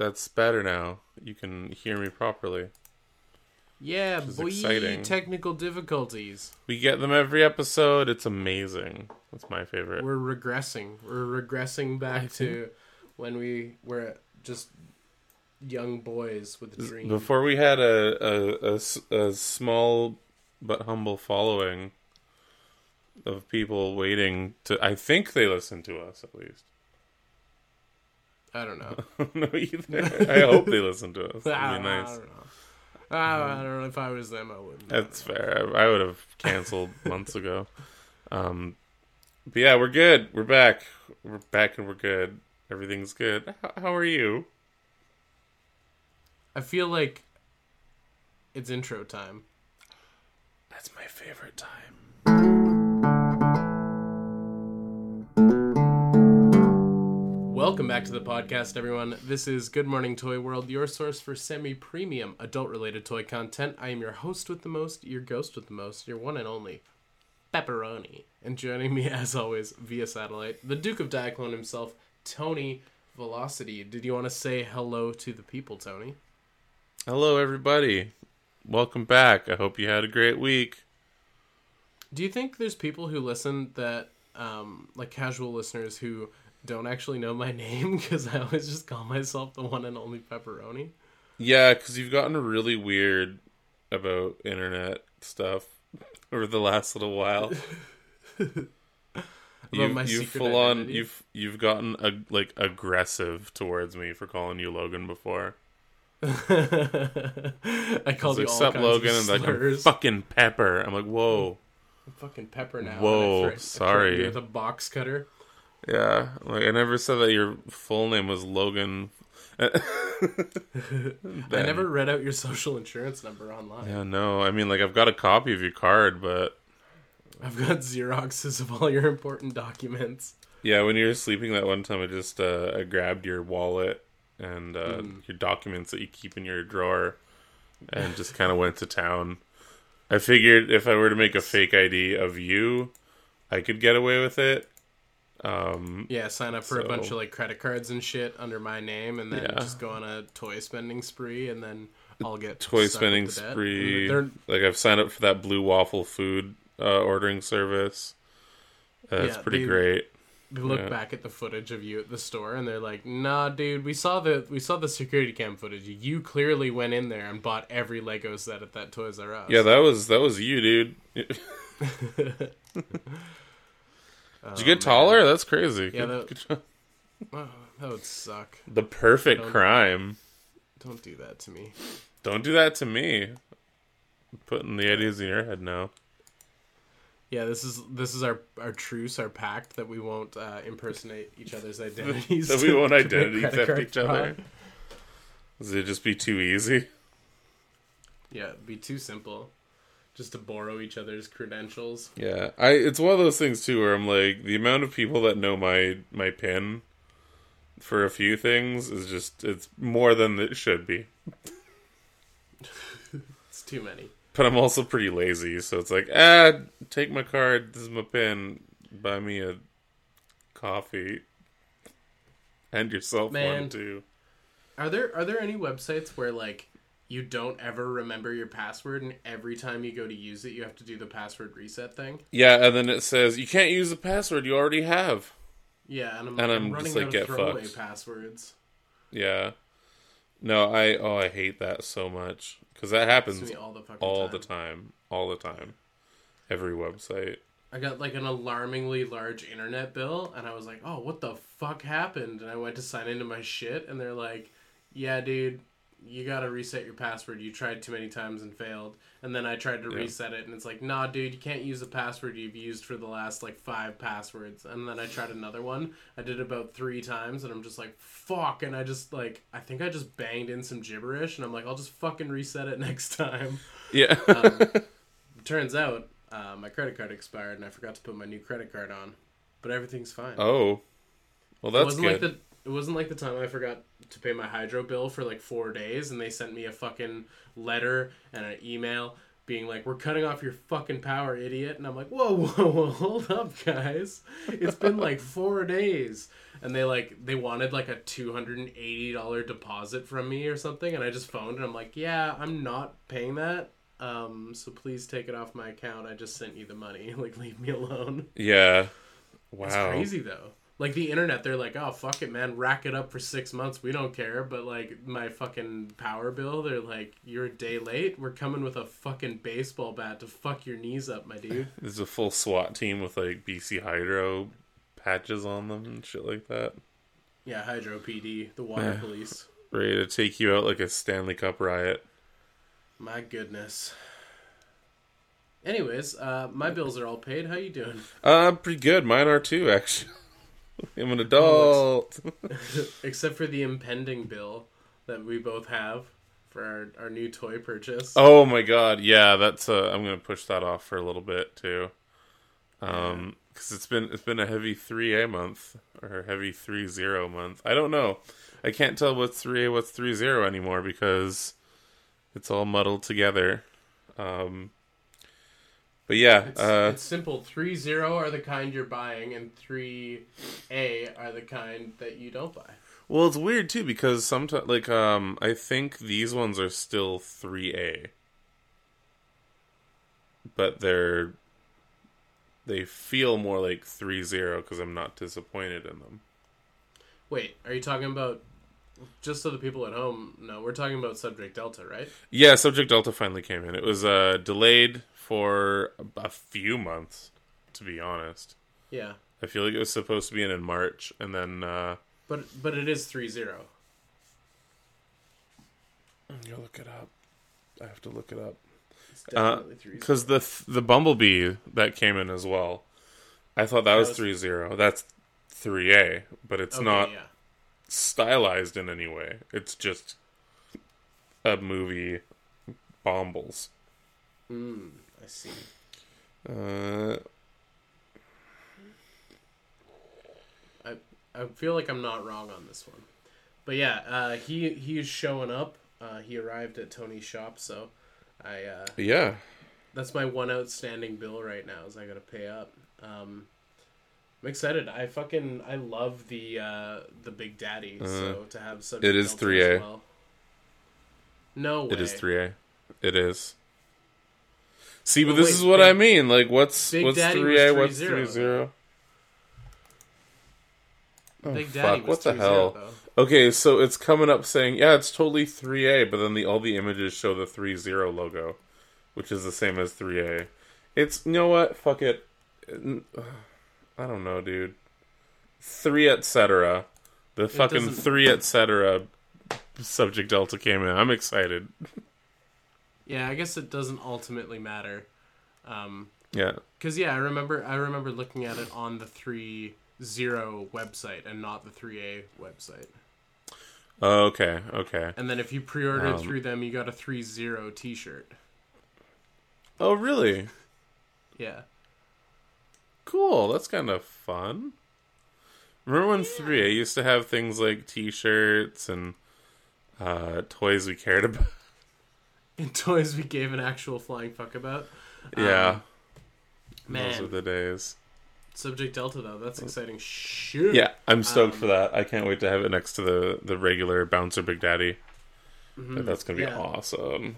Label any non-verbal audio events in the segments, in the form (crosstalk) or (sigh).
that's better now. You can hear me properly. Yeah, boy, exciting. technical difficulties. We get them every episode. It's amazing. That's my favorite. We're regressing. We're regressing back to when we were just young boys with a dream. Before we had a a a small but humble following of people waiting to. I think they listen to us at least. I don't know. (laughs) I don't know either. I hope they listen to us. (laughs) I, That'd be I nice. don't know. I, I don't know if I was them. I wouldn't. That's fair. I, I would have canceled (laughs) months ago. Um, but yeah, we're good. We're back. We're back and we're good. Everything's good. How, how are you? I feel like it's intro time. That's my favorite time. Welcome back to the podcast, everyone. This is Good Morning Toy World, your source for semi premium adult related toy content. I am your host with the most, your ghost with the most, your one and only Pepperoni. And joining me, (laughs) as always, via satellite, the Duke of Diaclone himself, Tony Velocity. Did you want to say hello to the people, Tony? Hello, everybody. Welcome back. I hope you had a great week. Do you think there's people who listen that, um, like casual listeners who don't actually know my (laughs) name because I always just call myself the one and only Pepperoni? Yeah, because you've gotten really weird about internet stuff (laughs) over the last little while. (laughs) You've, my you've full on you've you've gotten a, like aggressive towards me for calling you Logan before. I called you all Except kinds Logan of and like I'm fucking Pepper. I'm like, whoa, I'm fucking pepper now. Whoa, I thre- I threatened sorry. you With a box cutter. Yeah. Like I never said that your full name was Logan. (laughs) I never read out your social insurance number online. Yeah, no. I mean, like I've got a copy of your card, but I've got Xeroxes of all your important documents. yeah, when you were sleeping that one time, I just uh, I grabbed your wallet and uh, Mm. your documents that you keep in your drawer, and just kind of went to town. I figured if I were to make a fake ID of you, I could get away with it. Um, Yeah, sign up for a bunch of like credit cards and shit under my name, and then Yeah. just go on a toy spending spree, and then I'll get toy spending spree. Like I've signed up for that Blue Waffle food uh, ordering service. Uh, it's Yeah, pretty they- great. they look Yeah. back at the footage of you at the store, and they're like, "Nah, dude, we saw the we saw the security cam footage. You clearly went in there and bought every Lego set at that Toys R Us." Yeah, that was that was you, dude. (laughs) (laughs) Did you get taller? That's crazy. Yeah, Good- that- good. Oh, (laughs) that would suck. the perfect Don't- crime. Don't do that to me. Don't do that to me. Putting the ideas in your head now. Yeah, this is this is our our truce, our pact that we won't uh, impersonate each other's identities. (laughs) That we won't (laughs) identity theft each other. fraud. Does it just be too easy? Yeah, it'd be too simple. Just to borrow each other's credentials. Yeah, I. It's one of those things too, where I'm like, the amount of people that know my my pin for a few things is just it's more than it should be. (laughs) It's too many. But I'm also pretty lazy, so it's like, ah, take my card. This is my pin. Buy me a coffee, and yourself Man. one too. Are there are there any websites where like you don't ever remember your password and every time you go to use it you have to do the password reset thing? Yeah, and then it says you can't use the password you already have. Yeah, and I'm, And I'm, I'm running just like, out get of throwaway fucked. passwords. Yeah. No, I oh I hate that so much because that happens all the fucking all time. the time, all the time, every website. I got like an alarmingly large internet bill, and I was like, "Oh, what the fuck happened?" And I went to sign into my shit, and they're like, "Yeah, dude, you gotta reset your password. You tried too many times and failed." And then I tried to Yeah. reset it, and it's like, "Nah, dude, you can't use the password you've used for the last like five passwords." And then I tried another one. I did it about three times, and I'm just like, "Fuck!" And I just like, I think I just banged in some gibberish, and I'm like, "I'll just fucking reset it (laughs) next time." Yeah. Um, (laughs) turns out uh, my credit card expired and I forgot to put my new credit card on, but everything's fine. oh, well it that's wasn't good. like the it wasn't like the time I forgot to pay my hydro bill for like four days and they sent me a fucking letter and an email being like, "We're cutting off your fucking power, idiot," and I'm like, "Whoa, (laughs) whoa, whoa, hold up, guys! It's been like (laughs) four days." And they like they wanted like a two hundred and eighty dollar deposit from me or something, and I just phoned and I'm like, "Yeah, I'm not paying that." Um, so please take it off my account. I just sent you the money. (laughs) Like, leave me alone. Yeah. Wow. It's crazy though. Like the internet, they're like, "Oh fuck it, man, rack it up for six months. We don't care." But like my fucking power bill, they're like, "You're a day late. We're coming with a fucking baseball bat to fuck your knees up, my dude." (laughs) There's a full SWAT team with like BC Hydro patches on them and shit like that. Yeah, Hydro PD, the water police. Ready to take you out like a Stanley Cup riot. My goodness. Anyways, uh, my bills are all paid. How you doing? Uh, I'm pretty good. Mine are too, actually. I'm an adult. (laughs) Except for the impending bill that we both have for our, our new toy purchase. oh my god, yeah, that's uh, I'm gonna push that off for a little bit too. Um, because it's been it's been a heavy three A month or a heavy three zero month. I don't know. I can't tell what's three A, what's three zero anymore because it's all muddled together. Um, but yeah, It's, uh, it's simple. Three zero are the kind you're buying, and three A are the kind that you don't buy. Well, it's weird too because sometimes, like, um, I think these ones are still three A, but they're they feel more like three zero because I'm not disappointed in them. Wait, are you talking about? Just so the people at home know, we're talking about Subject Delta, right? Yeah, Subject Delta finally came in. It was uh, delayed for a few months, to be honest. Yeah, I feel like it was supposed to be in in March, and then uh, but but it is three zero. you look it up. I have to look it up. It's definitely three zero. because the the bumblebee that came in as well i thought that was was- three zero that's 3a but it's Okay, not yeah. stylized in any way it's just a movie bombles Mm, I see. uh I I feel like I'm not wrong on this one, but yeah, uh, he he's showing up. Uh, he arrived at Tony's shop, so I uh, yeah that's my one outstanding bill right now. Is I gotta pay up. Um, I'm excited. I fucking I love the uh, the Big Daddy. so to have such Uh-huh. It is 3A. Well. No way. it is 3a it is see but But this wait, is what Big- i mean like what's Big what's Daddy 3a what's 3-0. 3-0 oh, Big Daddy fuck, was what the 3-0, hell though. Okay, so it's coming up saying, yeah, it's totally 3A, but then the all the images show the 30 logo, which is the same as 3A. It's, you know what? Fuck it. I don't know, dude. 3 etc. The fucking 3 etc. subject delta came in. I'm excited. (laughs) Yeah, I guess it doesn't ultimately matter. Um, Yeah. Cause yeah, I remember I remember looking at it on the three zero website and not the three A website. Okay, okay. And then if you pre-ordered Um, through them, you got a three zero T-shirt. Oh, really? (laughs) Yeah, Cool. That's kind of fun. Remember when 3A used to have things like t-shirts and uh, toys we cared (laughs) about? In (laughs) toys we gave an actual flying fuck about. Yeah. Man, Those are the days. Subject Delta though, that's exciting shit. Yeah, I'm stoked Um, for that. I can't wait to have it next to the, the regular Bouncer Big Daddy. Mhm. That's gonna be Yeah. awesome.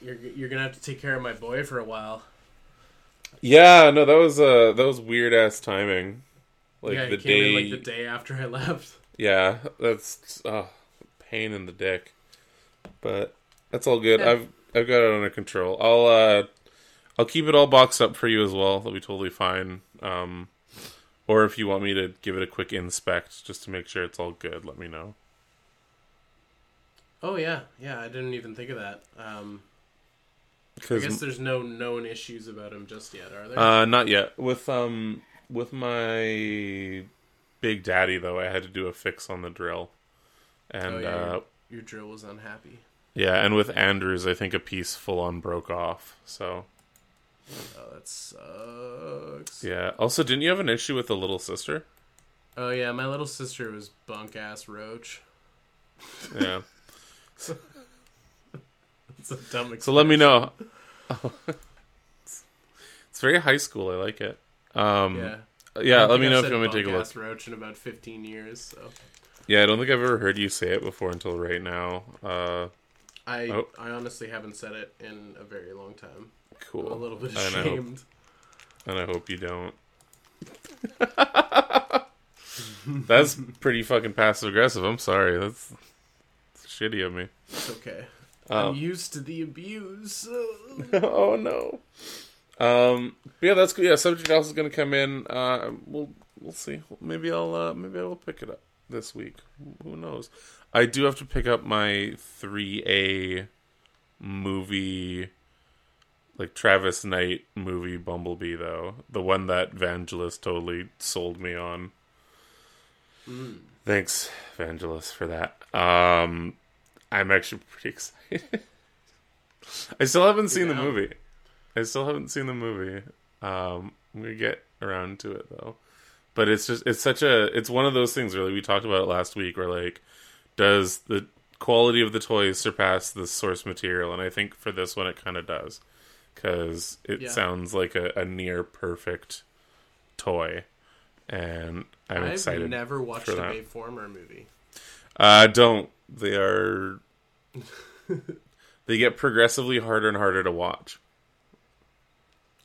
You're you're gonna have to take care of my boy for a while. Yeah, no, that was uh that was weird ass timing. Like yeah, the came day, in like the day after I (laughs) left. yeah, that's oh, pain in the dick. But that's all good. Yeah. I've I've got it under control. I'll uh I'll keep it all boxed up for you as well. That'll be totally fine. Um, or if you want me to give it a quick inspect just to make sure it's all good, let me know. Oh yeah, yeah. I didn't even think of that. Um, I Because guess there's no known issues about him just yet, are there? Uh, not yet. With um, with my big daddy though, I had to do a fix on the drill, and Oh, yeah, uh, your, your drill was unhappy. Yeah, and with Andrews, I think a piece full on broke off. So Oh, that sucks. yeah. Also, didn't you have an issue with the little sister? Oh yeah, my little sister was bunk ass roach. Yeah. (laughs) It's a dumb. so let me know. (laughs) It's very high school. I like it. Um, Yeah. yeah. Let me know if you want me to take a look. Roach in about 15 years. So Yeah, I don't think I've ever heard you say it before until right now. Uh, I Oh. I honestly haven't said it in a very long time. cool. I'm a little bit And I hope- ashamed. and I hope you don't. (laughs) That's pretty fucking passive aggressive. I'm sorry. That's, that's shitty of me. It's okay. I'm Um, used to the abuse. (laughs) oh no. Um. but yeah, that's good. Yeah, subject else is gonna come in. Uh, we'll we'll see. Maybe I'll uh, maybe I'll pick it up this week. Who knows? I do have to pick up my three A movie, like Travis Knight movie Bumblebee though. The one that Vangelus totally sold me on. Mm. Thanks, Vangelus, for that. Um, I'm actually pretty (laughs) excited. I still haven't seen the movie. I still haven't seen the movie. Um, I'm gonna get around to it though. But it's just it's such a it's one of those things really we talked about it last week where like does the quality of the toys surpass the source material and I think for this one it kind of does cuz it Yeah. sounds like a, a near perfect toy and I'm I've excited. never watched a that. Bayformer movie. Uh, don't. They are. (laughs) they get progressively harder and harder to watch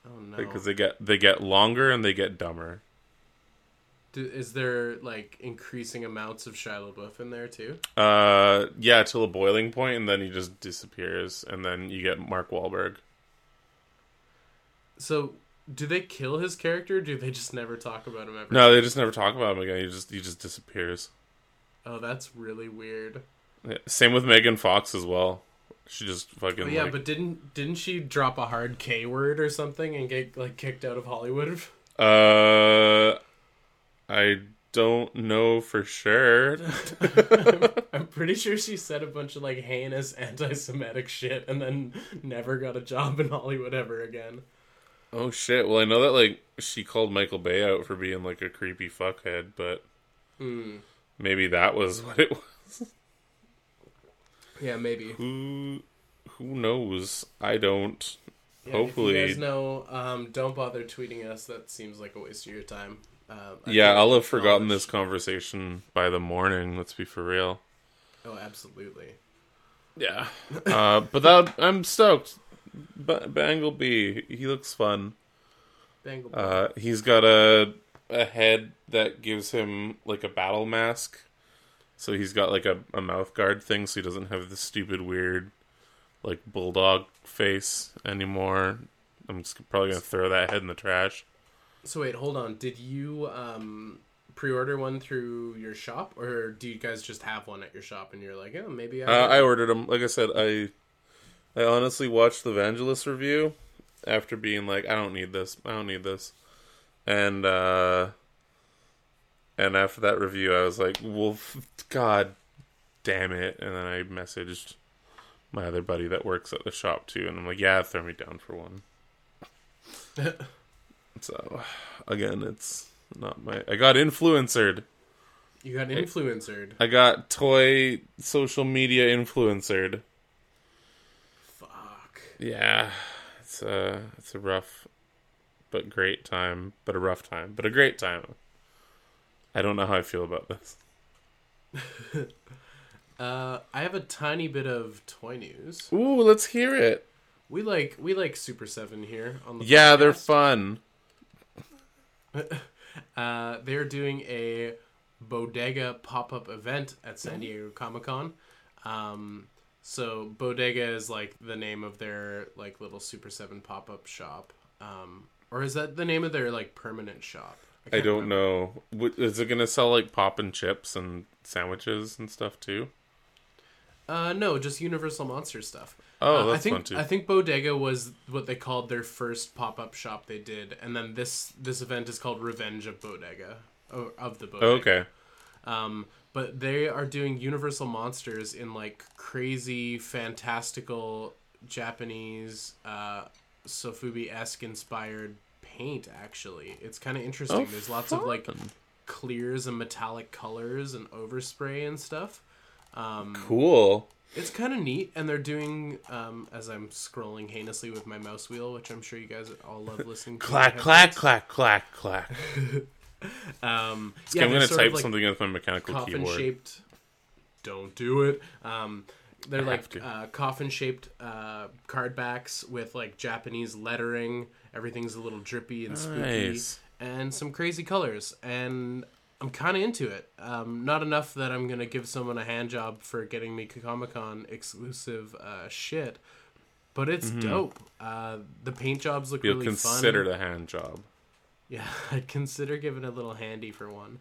Oh no! because they get they get longer and they get dumber. Do, is there like increasing amounts of Shia LaBeouf in there too? Uh, yeah, till a boiling point, and then he just disappears, and then you get Mark Wahlberg. So do they kill his character? Or do they just never talk about him ever? No, they just never talk about him again. He just he just disappears. Oh, that's really weird. Yeah, Same with Megan Fox as well. She just fucking Oh, yeah, like, but didn't didn't she drop a hard K word or something and get like kicked out of Hollywood? uh, I don't know for sure. (laughs) I'm pretty sure she said a bunch of like heinous anti-Semitic shit and then never got a job in Hollywood ever again. Oh shit! Well, I know that like she called Michael Bay out for being like a creepy fuckhead, but Hmm. maybe that was (laughs) what it was. Yeah, maybe. Who who knows? I don't. Yeah, Hopefully- if you guys know, um, don't bother tweeting us. That seems like a waste of your time. Um, yeah, I'll have forgotten this conversation by the morning. Let's be for real. Oh, absolutely. Yeah. uh, but that I'm stoked. B- Bangle B, he looks fun. Bangle. Uh, he's got a a head that gives him like a battle mask. So he's got like a, a mouth guard thing, so he doesn't have the stupid weird like bulldog face anymore. I'm just probably gonna throw that head in the trash. So wait, hold on. Did you um, pre-order one through your shop, or do you guys just have one at your shop and you're like, oh, maybe I. Uh, I ordered them. Like I said, I I honestly watched the Vangelus review after being like, I don't need this. I don't need this. And uh and after that review, I was like, well, f- God damn it! And then I messaged my other buddy that works at the shop too, and I'm like, yeah, throw me down for one. (laughs) so again, it's not my. I got influencered. you got influencered. I got toy social media influencered. Fuck. Yeah, it's a it's a rough, but great time. But a rough time, but a great time. I don't know how I feel about this. (laughs) Uh, I have a tiny bit of toy news. Ooh, let's hear it. We like we like Super Seven here on the Yeah, they're fun. (laughs) Uh, they're doing a bodega pop up event at San Diego Comic Con. Um, so bodega is like the name of their like little Super Seven pop up shop. Um, or is that the name of their like permanent shop? I can't don't remember. know. Is it gonna sell like pop and chips and sandwiches and stuff too? Uh, no, just Universal Monster stuff. Oh, Uh, that's I think fun too. I think Bodega was what they called their first pop up shop they did, and then this this event is called Revenge of Bodega, or of the Bodega. Oh, okay. Um, but they are doing Universal Monsters in like crazy, fantastical Japanese, uh, Sofubi esque inspired paint. Actually, it's kind of interesting. Oh, There's lots of like clears and metallic colors and overspray and stuff. Um, Cool. It's kind of neat, and they're doing um, as I'm scrolling heinously with my mouse wheel, which I'm sure you guys all love listening to. clack, clack, clack, clack, clack. (laughs) Um, yeah, I'm gonna type like something with my mechanical coffin keyboard. shaped. Don't do it. Um, they're I like uh, coffin shaped uh, card backs with like Japanese lettering. Everything's a little drippy and spooky, Nice. and some crazy colors. And I'm kind of into it. Um, not enough that I'm gonna give someone a hand job for getting me Comic Con exclusive uh, shit, but it's dope. Uh, the paint jobs look Mm-hmm. You'll really consider fun. the hand job. Yeah, (laughs) I'd consider giving a little handy for one.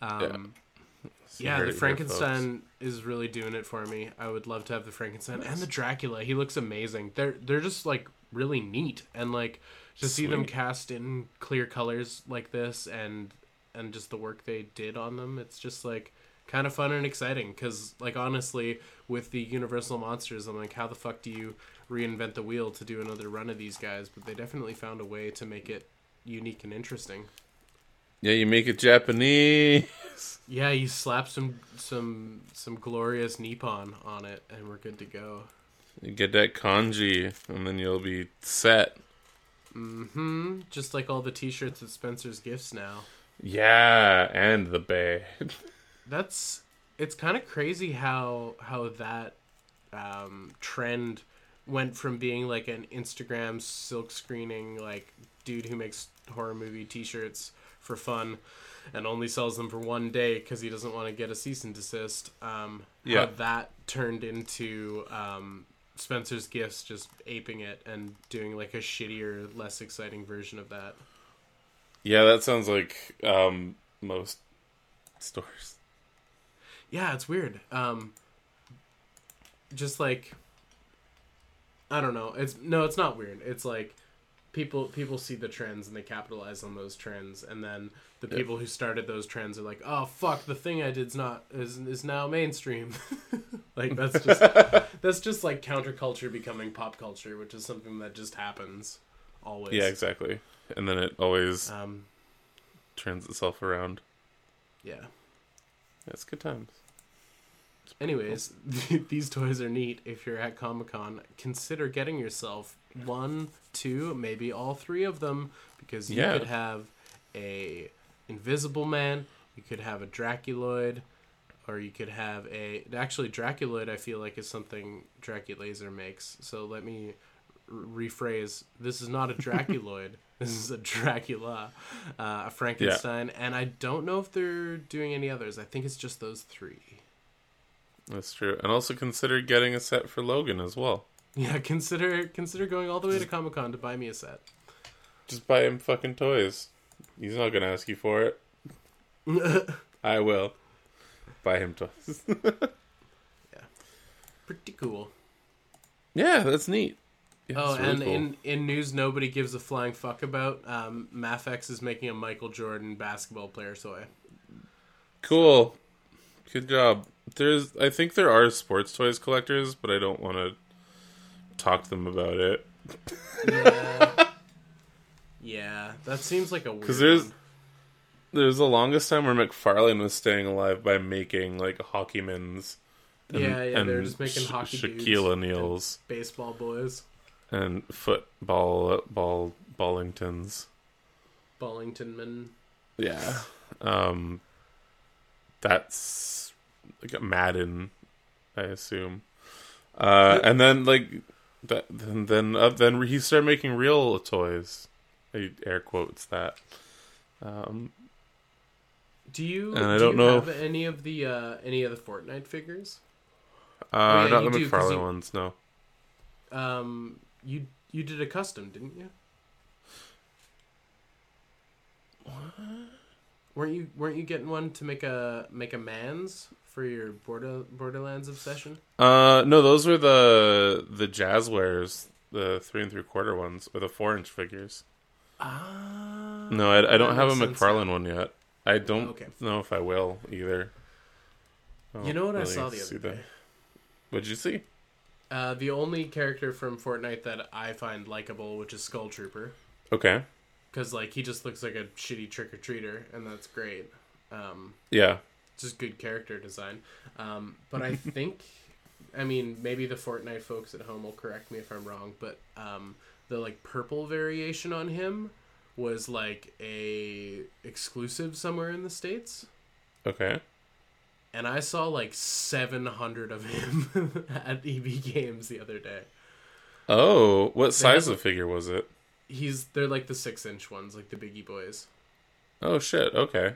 Um, you yeah, the Frankenstein is really doing it for me. I would love to have the Frankenstein and the Dracula. He looks amazing. They're they're just like really neat and like to see them cast in clear colors like this and and just the work they did on them. It's just like kind of fun and exciting because like honestly with the Universal monsters, I'm like, how the fuck do you reinvent the wheel to do another run of these guys? But they definitely found a way to make it unique and interesting. Yeah, you make it Japanese. (laughs) Yeah, you slap some some some glorious Nippon on it, and we're good to go. You get that kanji, and then you'll be set. Mm hmm. Just like all the T-shirts at Spencer's Gifts now. Yeah, and the bay. (laughs) That's it's kind of crazy how how that um, trend went from being like an Instagram silk screening like dude who makes horror movie T-shirts for fun and only sells them for one day because he doesn't want to get a cease and desist. Um, Yeah. That turned into um, Spencer's Gifts just aping it and doing like a shittier, less exciting version of that. Yeah, that sounds like um, most stores. Yeah, it's weird. Um, just like I don't know. It's no, it's not weird. It's like people people see the trends and they capitalize on those trends, and then the Yeah. people who started those trends are like, "Oh fuck, the thing I did's not is is now mainstream." (laughs) like that's just (laughs) that's just like counterculture becoming pop culture, which is something that just happens always. Yeah, exactly. And then it always Um. turns itself around. Yeah. That's good times. Anyways, (laughs) these toys are neat. If you're at Comic Con, consider getting yourself one, two, maybe all three of them, because you Yeah. could have a Invisible Man, you could have a Draculoid, or you could have a. Actually, Draculoid, I feel like is something Draculaser makes. So let me rephrase: This is not a Draculoid. (laughs) this is a Dracula, uh, a Frankenstein, and I don't know if they're doing any others. I think it's just those three. That's true. And also consider getting a set for Logan as well. Yeah, consider consider going all the way to Comic Con to buy me a set. Just buy him fucking toys. He's not gonna ask you for it. (laughs) I will. Buy him toys. (laughs) Yeah, pretty cool. yeah, that's neat. Yeah, Oh, really and cool. in in news nobody gives a flying fuck about, um, Mafex is making a Michael Jordan basketball player toy. Cool. Good job. There's I think there are sports toys collectors, but I don't want to talk to them about it Yeah, (laughs) yeah, that seems like a weird. cuz there's one. there's the longest time where McFarlane was staying alive by making like hockeymans. and- yeah, yeah, they're just making Sh- hockey dudes Shaquille and O'Neal's baseball boys, and football ball Ballingtons. Ballington men. Yeah. Um that's like a Madden, I assume. Uh and then like that then then uh, then he started making real toys. I air quotes that. Um Do you? And I do don't you know have any of the uh, any of the Fortnite figures? uh yeah, not the do, 'cause McFarlane you- ones, no. Um, you you did a custom, didn't you? What? Weren't you weren't you getting one to make a make a man's for your Border Borderlands obsession? Uh no, those were the the Jazwares, the three and three quarter ones, or the four inch figures. Ah, No, I, I don't have a McFarlane one yet. I don't Okay. know if I will either. I You know what I really saw the other that. day? What'd you see? Uh, the only character from Fortnite that I find likable, which is Skull Trooper, Okay. because like he just looks like a shitty trick or treater, and that's great. Um, Yeah. just good character design. Um, but I (laughs) think I mean, maybe the Fortnite folks at home will correct me if I'm wrong, but um, the like purple variation on him was like a exclusive somewhere in the states, Okay. And I saw like 700 of him (laughs) at EB Games the other day. Oh, what size have- of figure was it? He's they're like the six inch ones, like the biggie boys. Oh shit. Okay.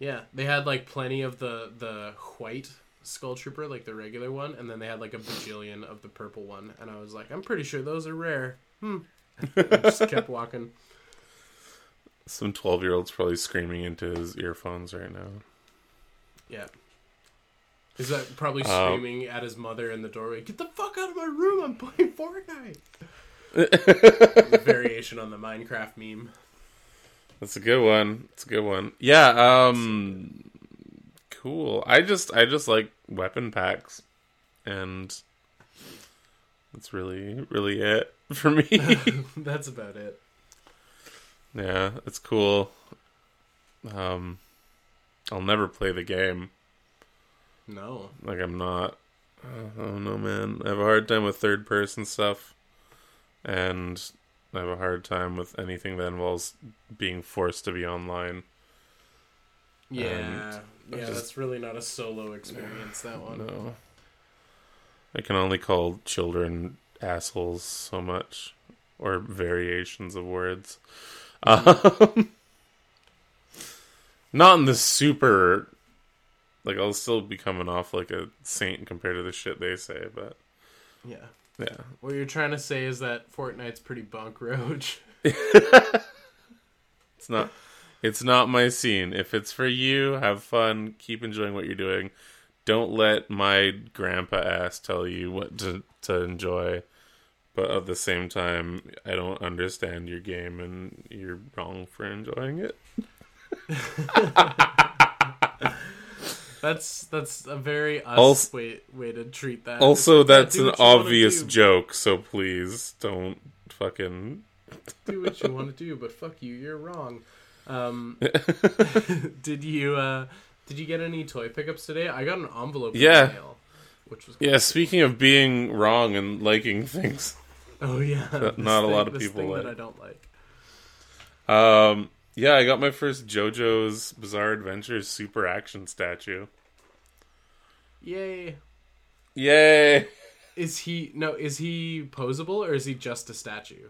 Yeah, they had like plenty of the the white Skull Trooper, like the regular one, and then they had like a bajillion of the purple one, and I was like, I'm pretty sure those are rare. Hmm. I just kept walking. (laughs) Some twelve-year-old's probably screaming into his earphones right now. Yeah. Is that probably Um, screaming at his mother in the doorway? Get the fuck out of my room! I'm playing Fortnite. (laughs) Variation on the Minecraft meme. That's a good one. It's a good one. Yeah. Um. Cool. I just I just like weapon packs, and that's really really it (laughs) for me. (laughs) That's about it. yeah, it's cool. Um, I'll never play the game. No. Like I'm not. I don't know, man. I have a hard time with third person stuff, and I have a hard time with anything that involves being forced to be online. Yeah. Yeah, just- that's really not a solo experience, that one. No. I can only call children assholes so much, or variations of words. (laughs) Um, not in the super. Like I'll still be coming off like a saint compared to the shit they say, but Yeah. yeah, What you're trying to say is that Fortnite's pretty bunk (laughs) roach. (laughs) it's not. It's not my scene. If it's for you, have fun. Keep enjoying what you're doing. Don't let my grandpa ass tell you what to to enjoy. But at the same time, I don't understand your game, and you're wrong for enjoying it. (laughs) That's that's a very us Also- way way to treat that. Also, It's yeah, that's do an what you wanna obvious joke, so please don't fucking. do what you want to do, but fuck you, you're wrong. Um, (laughs) (laughs) did you uh, did you get any toy pickups today? I got an envelope in Yeah. the mail, which was Yeah, speaking of being wrong and liking things, oh yeah, Not this a lot of people thing like. that I don't like. um, yeah, I got my first JoJo's Bizarre Adventures Super Action statue. Yay! Yay! Is he no? Is he posable or is he just a statue?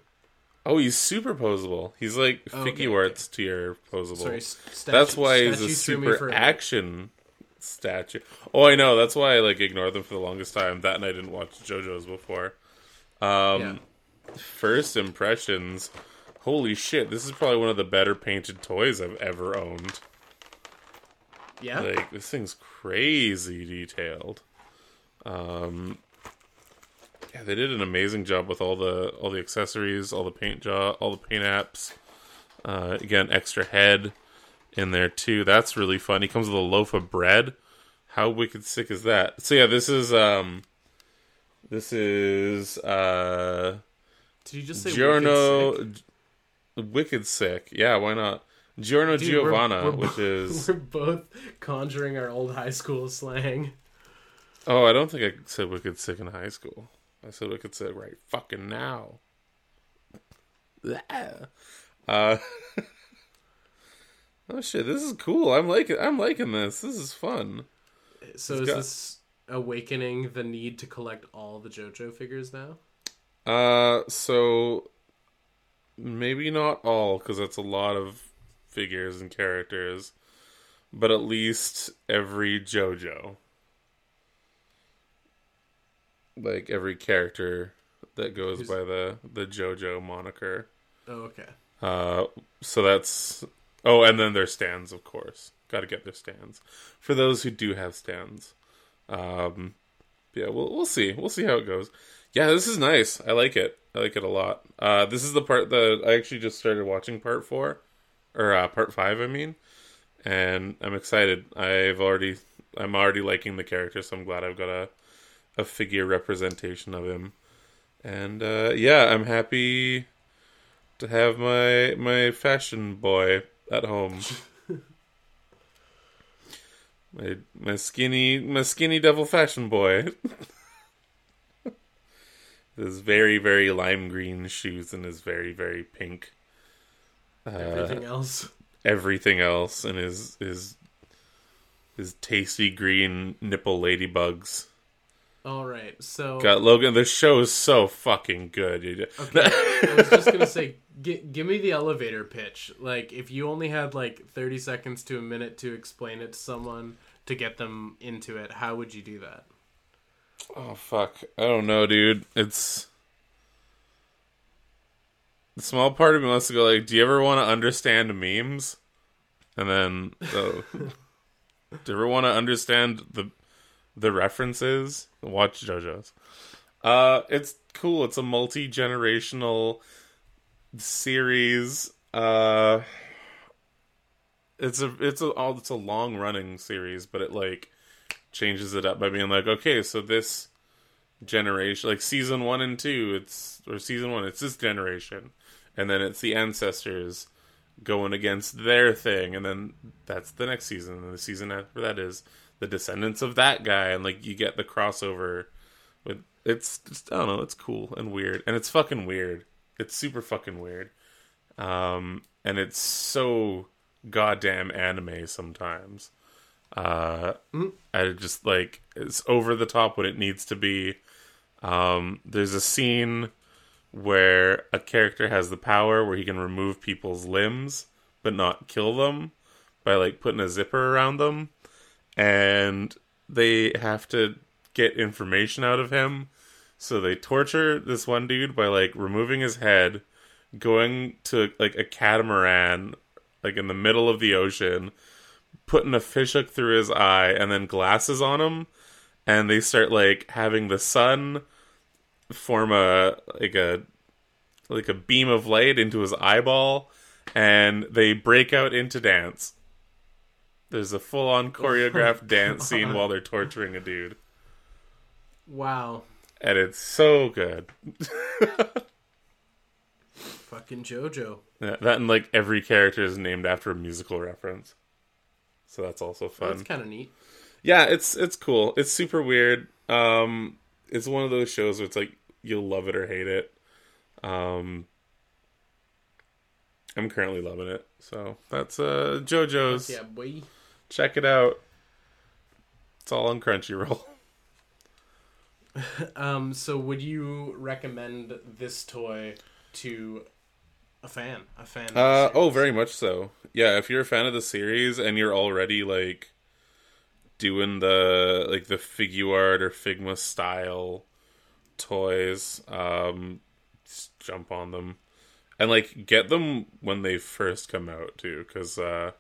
Oh, he's super posable. He's like Oh, okay, Figuarts to your posable. Sorry, statue, that's why he's a statue threw me super action statue. Oh, I know. That's why I like ignored them for the longest time. That and I didn't watch JoJo's before. Um, first impressions. Holy shit! This is probably one of the better painted toys I've ever owned. Yeah, Like this thing's crazy detailed. Um, yeah, they did an amazing job with all the all the accessories, all the paint job, all the paint apps. Uh, again, extra head in there too. That's really fun. He comes with a loaf of bread. How wicked sick is that? So yeah, this is um, this is uh, did you just say Giorno Wicked Sick? Yeah, why not? Giorno Dude, we're- Giovanna, we're which bo- is (laughs) we're both conjuring our old high school slang. Oh, I don't think I said wicked sick in high school. I said wicked sick right fucking now. Uh, (laughs) oh shit, this is cool. I'm liking. I'm liking this. This is fun. So It's is got- this awakening the need to collect all the JoJo figures now? Uh, so maybe not all because that's a lot of figures and characters, but at least every JoJo, like every character that goes Who's- by the the JoJo moniker. Oh, okay. Uh, so that's oh, and then their stands, of course. Got to get their stands for those who do have stands. Um, yeah, we'll we'll see. We'll see how it goes. Yeah, this is nice. I like it. I like it a lot. Uh, this is the part that I actually just started watching part four, or uh, part five, I mean, and I'm excited. I've already, I'm already liking the character, so I'm glad I've got a, a figure representation of him, and uh, yeah, I'm happy to have my my fashion boy at home. (laughs) my my skinny my skinny devil fashion boy. (laughs) his very very lime green shoes and his very very pink uh, Everything else. everything else and his his his tasty green nipple ladybugs. All right. So Got Logan. The show is so fucking good. Okay, I was just gonna say, (laughs) gi- give me the elevator pitch. Like, if you only had like thirty seconds to a minute to explain it to someone to get them into it, how would you do that? Oh fuck! I don't know, dude. It's the small part of me wants to go like, do you ever want to understand memes? And then, oh, (laughs) do you ever want to understand the the references? Watch JoJo's. Uh, it's cool. It's a multi generational series. Uh, it's a it's a oh, it's a long running series, but it like changes it up by being like, okay, so this generation, like season one and two, it's or season one, it's this generation, and then it's the ancestors going against their thing, and then that's the next season, and the season after that is the descendants of that guy, and like you get the crossover with it's just I don't know, it's cool and weird, and it's fucking weird. It's super fucking weird, um, and it's so goddamn anime sometimes. Uh, I just like it's over the top when it needs to be. Um, there's a scene where a character has the power where he can remove people's limbs but not kill them by like putting a zipper around them, and they have to get information out of him. So they torture this one dude by like removing his head, going to like a catamaran, like in the middle of the ocean, putting a fishhook through his eye and then glasses on him and they start like having the sun form a like a like a beam of light into his eyeball and they break out into dance. There's a full-on (laughs) choreographed oh dance scene while they're torturing a dude. Wow, and it's so good. Fucking JoJo. (laughs) Yeah, that and like every character is named after a musical reference so that's also fun That's kind of neat. yeah it's it's cool. It's super weird. Um it's one of those shows where it's like you'll love it or hate it. Um i'm currently loving it. So that's uh jojo's. Yeah, boy. check it out. It's all on crunchyroll. (laughs) (laughs) Um, so would you recommend this toy to a fan? A fan? of uh oh very much so yeah if you're a fan of the series and you're already like doing the like the figuart or figma style toys um just jump on them and like get them when they first come out too because uh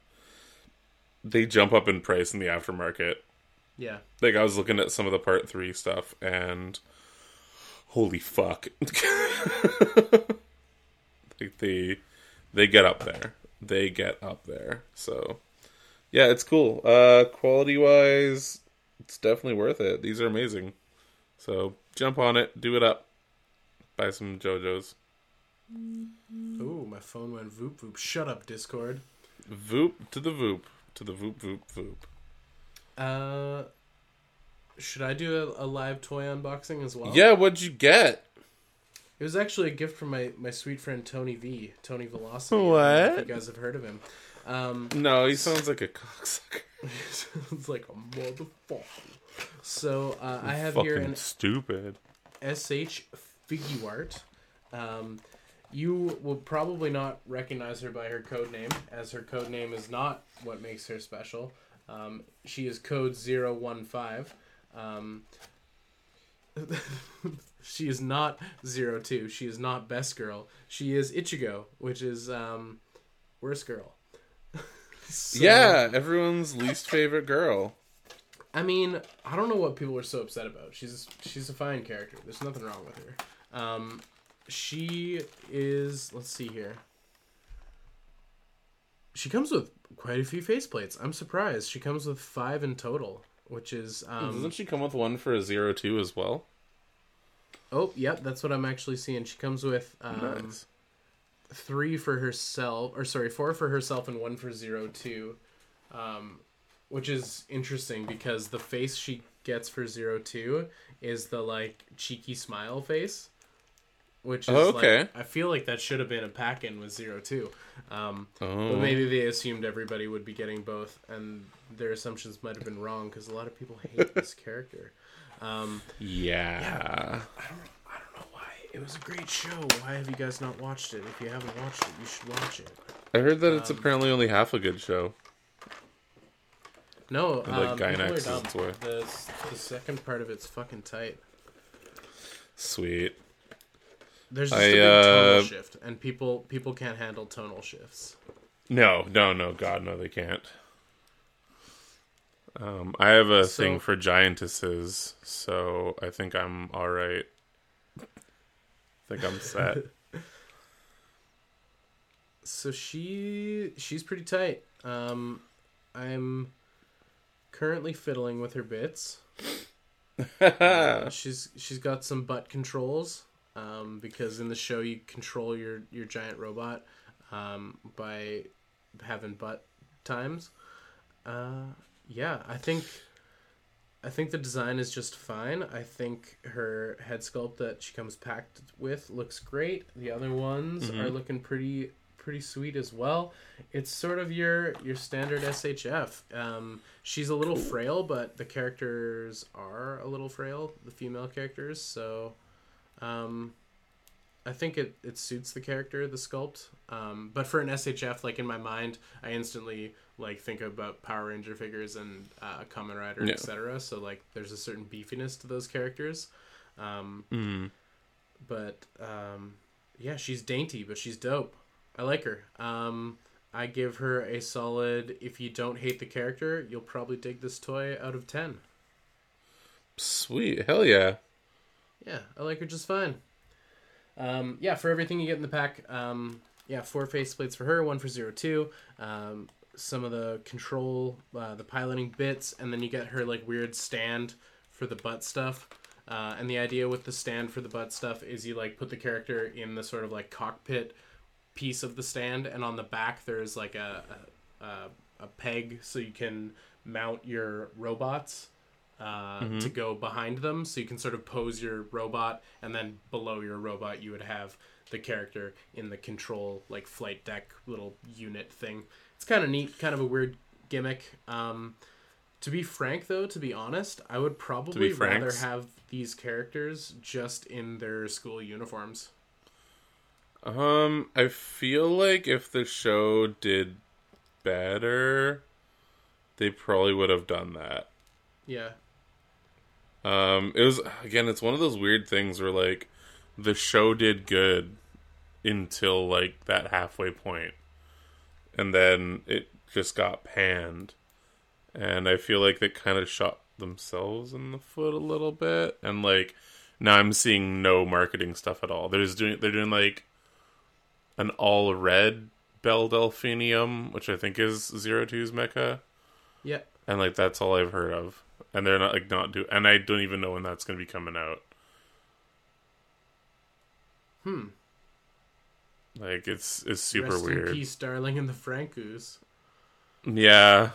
they jump up in price in the aftermarket Yeah. like i was looking at some of the part three stuff and holy fuck (laughs) like they they get up there. They get up there. So yeah it's cool. Uh quality wise it's definitely worth it. These are amazing. So jump on it. Do it up. Buy some jojos. Ooh, my phone went voop voop. Shut up, Discord. voop to the voop. To the voop voop voop. Uh, should I do a, a live toy unboxing as well? yeah what'd you get It was actually a gift from my, my sweet friend Tony V. Tony Velocity. What? you guys have heard of him. Um, no he sounds like a cocksucker (laughs) it's like a motherfucker. So uh, I have fucking here an stupid SH Figuart. Um, you will probably not recognize her by her code name, as her code name is not what makes her special. Um, she is code 015. Um, (laughs) she is not Zero Two. She is not best girl. She is Ichigo, which is um, worst girl. (laughs) So- yeah everyone's least favorite girl I mean, I don't know what people are so upset about. She's she's a fine character. There's nothing wrong with her. Um, she is. Let's see here. She comes with quite a few faceplates. I'm surprised. She comes with five in total, which is. Um, Doesn't she come with one for a zero two as well? Oh, yep, that's what I'm actually seeing. She comes with um, nice. three for herself, or sorry, four for herself and one for zero two, um, which is interesting because the face she gets for zero two is the like cheeky smile face. which is Oh, okay. like I feel like that should have been a pack in with zero two. Um, Oh. but maybe they assumed everybody would be getting both, and their assumptions might have been wrong because a lot of people hate this (laughs) character. Um, Yeah. yeah. I don't know why. It was a great show. Why have you guys not watched it? If you haven't watched it, you should watch it. I heard that Um, it's apparently only half a good show. No, And, like, um, Gainax is way. The, the second part of it's fucking tight. Sweet. There's just I, a big tonal uh, shift, and people people can't handle tonal shifts. No, no, no, God, no, they can't. Um, I have a So- thing for giantesses, so I think I'm all right. I think I'm set. (laughs) So she she's pretty tight. Um, I'm currently fiddling with her bits. (laughs) Uh, she's she's got some butt controls. Um, because in the show you control your your giant robot, um, by having butt times. Uh, yeah, I think. I think the design is just fine. I think her head sculpt that she comes packed with looks great. The other ones Mhm. are looking pretty pretty sweet as well. It's sort of your your standard SHF. Um, she's a little frail, but the characters are a little frail, the female characters. So, um, I think it, it suits the character, the sculpt. Um, but for an SHF, like in my mind, I instantly like think about Power Ranger figures and uh, Kamen Rider, Yeah. etc. So like, there's a certain beefiness to those characters. Um, Mm. but um, yeah, she's dainty, but she's dope. I like her. Um, I give her a solid. If you don't hate the character, you'll probably dig this toy out of ten. Sweet, hell yeah. Yeah, I like her just fine. Um, yeah, for everything you get in the pack, um, yeah, four faceplates for her, one for zero two. Um, some of the control, uh, the piloting bits, and then you get her like weird stand for the butt stuff. Uh, and the idea with the stand for the butt stuff is you like put the character in the sort of like cockpit piece of the stand, and on the back there's like a, a, a peg so you can mount your robots uh, to go behind them, so you can sort of pose your robot, and then below your robot you would have the character in the control like flight deck little unit thing. It's kind of neat, kind of a weird gimmick. Um, to be frank, though, to be honest, I would probably rather have these characters just in their school uniforms. Um, I feel like if the show did better, they probably would have done that. Yeah, Um, it was again, it's one of those weird things where like the show did good until like that halfway point, and then it just got panned, and I feel like they kind of shot themselves in the foot a little bit, and like now I'm seeing no marketing stuff at all. They're just doing they're doing like an all red Belle Delphinium, which I think is Zero Two's mecha yeah. and like that's all I've heard of. And they're not like not do, and I don't even know when that's going to be coming out. Hmm. Like it's it's super Rest weird. in peace, darling, and the Franxx. Yeah,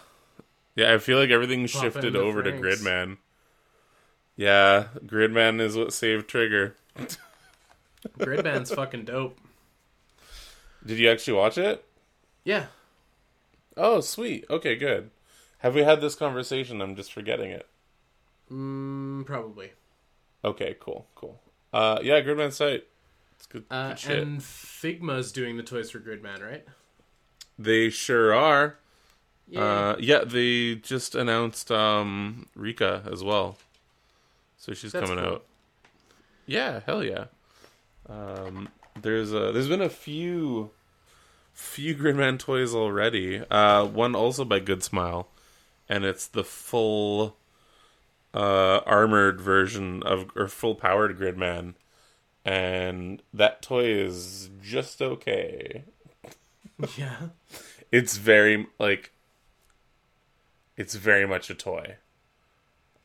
yeah. I feel like everything's Pop shifted over to Gridman. Yeah, Gridman is what saved Trigger. Gridman's (laughs) fucking dope. Did you actually watch it? Yeah. Oh, sweet. Okay, good. Have we had this conversation? I'm just forgetting it. Mm, probably. Okay, cool, cool. Uh, yeah, Gridman's site. It's good, Uh, good shit. and Figma's doing the toys for Gridman, right? They sure are. Yeah. Uh, yeah, they just announced um, Rikka as well, so she's That's coming cool. out. Yeah, hell yeah. Um, there's a there's been a few few Gridman toys already. Uh, one also by Good Smile, and it's the full uh, armored version of or full powered Gridman, and that toy is just okay. (laughs) Yeah. it's very like it's very much a toy.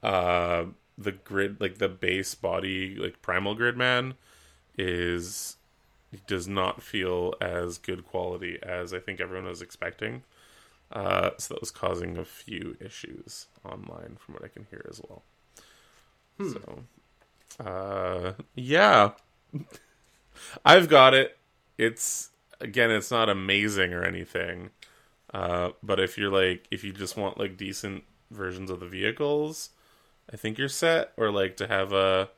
Uh the grid like the base body like primal Gridman is does not feel as good quality as i think everyone was expecting uh so that was causing a few issues online from what i can hear as well so uh yeah (laughs) I've got it. It's again, it's not amazing or anything. Uh, but if you're like, if you just want like decent versions of the vehicles, I think you're set. Or like to have a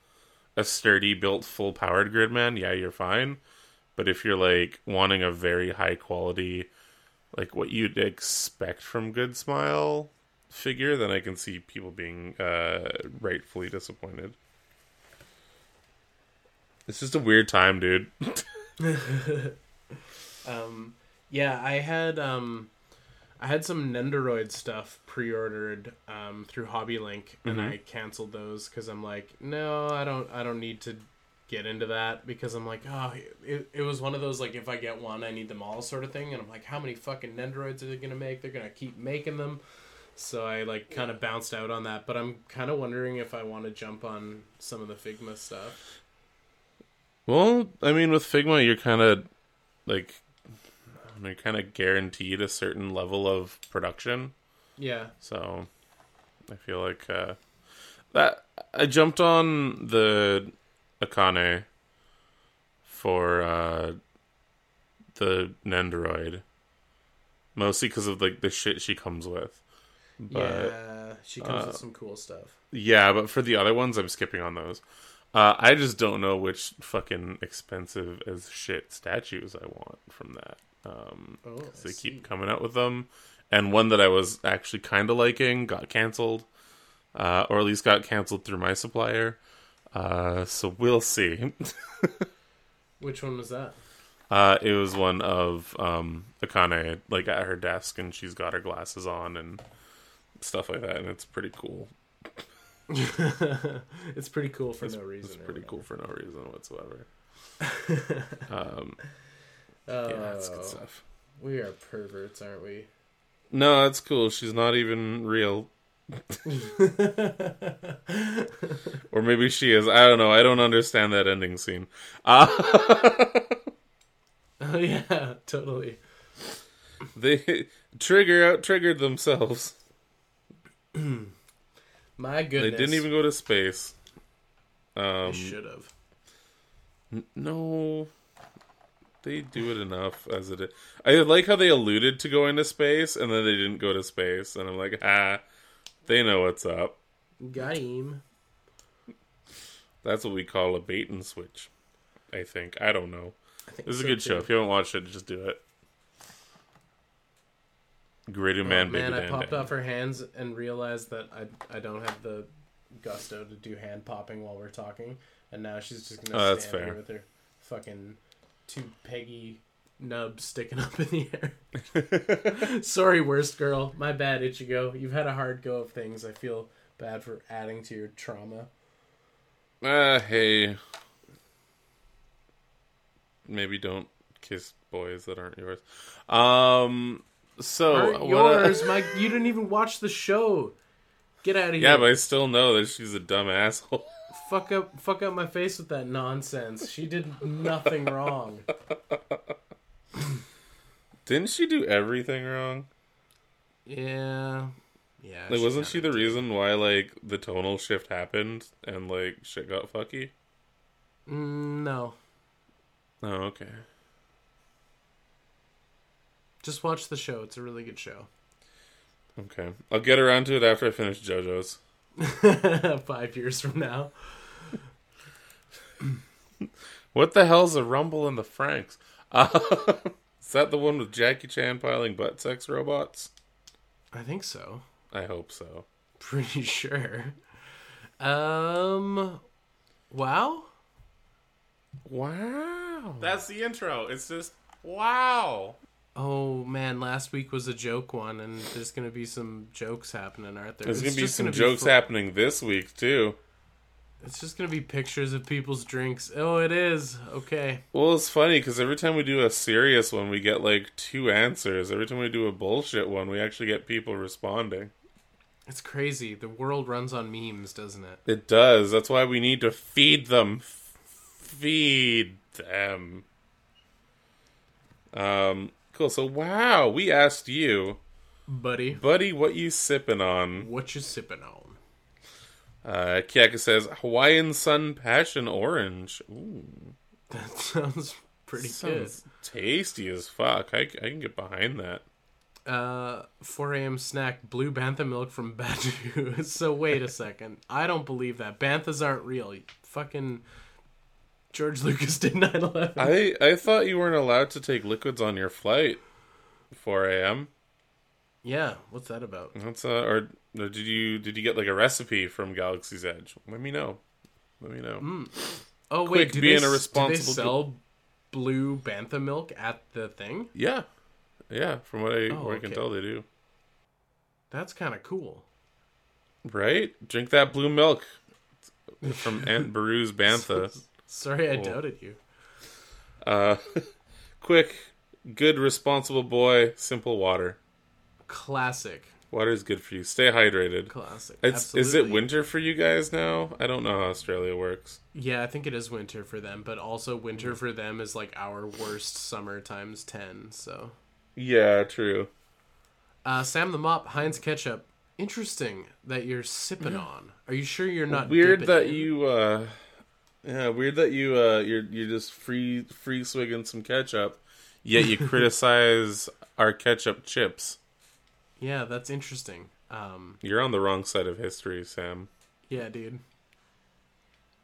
a sturdy built full powered gridman, yeah, you're fine. But if you're like wanting a very high quality, like what you'd expect from Good Smile figure, then I can see people being uh, rightfully disappointed. It's just a weird time, dude. (laughs) Um, yeah, I had um, I had some Nendoroid stuff pre-ordered um, through HobbyLink, and Mhm. I canceled those because I'm like, no, I don't, I don't need to get into that because I'm like, oh, it, it was one of those like if I get one, I need them all sort of thing, and I'm like, how many fucking Nendoroids are they gonna make? They're gonna keep making them. So I like kind of bounced out on that, but I'm kind of wondering if I want to jump on some of the Figma stuff. Well, I mean, with Figma, you're kind of like you're kind of guaranteed a certain level of production. Yeah, So I feel like uh, that I jumped on the Akane for uh, the Nendoroid mostly because of like the shit she comes with. But yeah, she comes uh, with some cool stuff. yeah, but for the other ones, I'm skipping on those. Uh, I just don't know which fucking expensive as shit statues I want from that. Um, Oh, they see. keep coming out with them, and one that I was actually kind of liking got canceled, uh, or at least got canceled through my supplier. Uh, so we'll see. (laughs) Which one was that? uh, it was one of um, Akane, like at her desk, and she's got her glasses on and stuff like that, and it's pretty cool. (laughs) it's pretty cool for It's, no reason. it's pretty cool for no reason whatsoever. (laughs) um, Oh, yeah, that's good stuff. We are perverts, aren't we? No, it's cool. She's not even real. (laughs) Or maybe she is. I don't know. I don't understand that ending scene. Uh, (laughs) oh yeah, totally. they trigger out triggered themselves. (clears throat) My goodness. They didn't even go to space. Um, should have. n- no, they do it enough as it is. I like how they alluded to going to space and then they didn't go to space, and I'm like, ah, they know what's up. Got him. That's what we call a bait and switch. I think. I don't know. I think This is a good too. show. If you haven't watched it, just do it. Gritty Oh, man, man, I popped off her hands and realized that I I don't have the gusto to do hand popping while we're talking, and now she's just gonna Oh, that's stand fair. here with her fucking two peggy nubs sticking up in the air. (laughs) Sorry, worst girl. My bad, Ichigo. You've had a hard go of things. I feel bad for adding to your trauma. Ah, hey. Maybe don't kiss boys that aren't yours. Um. So Aren't what I- yours, Mike? You didn't even watch the show. Get out of here. yeah, but I still know that she's a dumb asshole. fuck up, fuck up my face with that nonsense. She did nothing wrong. (laughs) Didn't she do everything wrong? Yeah, yeah. Like, wasn't she the reason why like the tonal shift happened and like shit got fucky? Mm, no, Oh, okay. just watch the show. It's a really good show. Okay, I'll get around to it after I finish JoJo's. (laughs) Five years from now. What the hell's a rumble in the Franks? (laughs) Uh, is that the one with Jackie Chan piling butt sex robots? I think so. I hope so. Pretty (laughs) sure. Um. Wow. Wow. That's the intro. It's just wow. Oh man, last week was a joke one, and there's gonna be some jokes happening, aren't there? There's It's gonna be just some gonna jokes fu- happening this week too. It's just gonna be pictures of people's drinks. Oh, it is. Okay. Well, it's funny because every time we do a serious one, we get like two answers. Every time we do a bullshit one, we actually get people responding. It's crazy. The world runs on memes, doesn't it? It does. That's why we need to feed them. F- feed them. Um. Cool. So, wow, we asked you, Buddy, buddy, what you sipping on? what you sipping on? Uh, Kiaka says Hawaiian Sun Passion Orange. Ooh, That (laughs) sounds pretty Sounds tasty as fuck. I, I can get behind that. Uh, 4 a.m. snack, blue bantha milk from Batuu. (laughs) so wait a (laughs) second. I don't believe that. Banthas aren't real. Fucking George Lucas did 9/11. I I thought you weren't allowed to take liquids on your flight. 4 a.m. Yeah, what's that about? That's uh, or did you did you get like a recipe from Galaxy's Edge? Let me know. Let me know. Oh Quick, wait, do being they, a do they responsible sell blue bantha milk at the thing? Yeah, yeah. From what I Oh, what I can tell, they do. That's kind of cool. Right? Drink that blue milk from (laughs) Aunt Beru's Bantha. Sorry, I Cool. doubted you. Uh, (laughs) quick, good, responsible boy. Simple water. Classic, Water is good for you. Stay hydrated. classic. It's is it winter for you guys now? I don't know how Australia works. Yeah, I think it is winter for them, but also winter for them is like our worst summer times ten. So, Yeah, true. uh, Sam the Mop, Heinz ketchup. Interesting that you're sipping on. Are you sure you're not weird that in? you uh yeah weird that you uh you're you're just free free swigging some ketchup yet you (laughs) criticize our ketchup chips Yeah, that's interesting. Um, you're on the wrong side of history sam yeah, dude.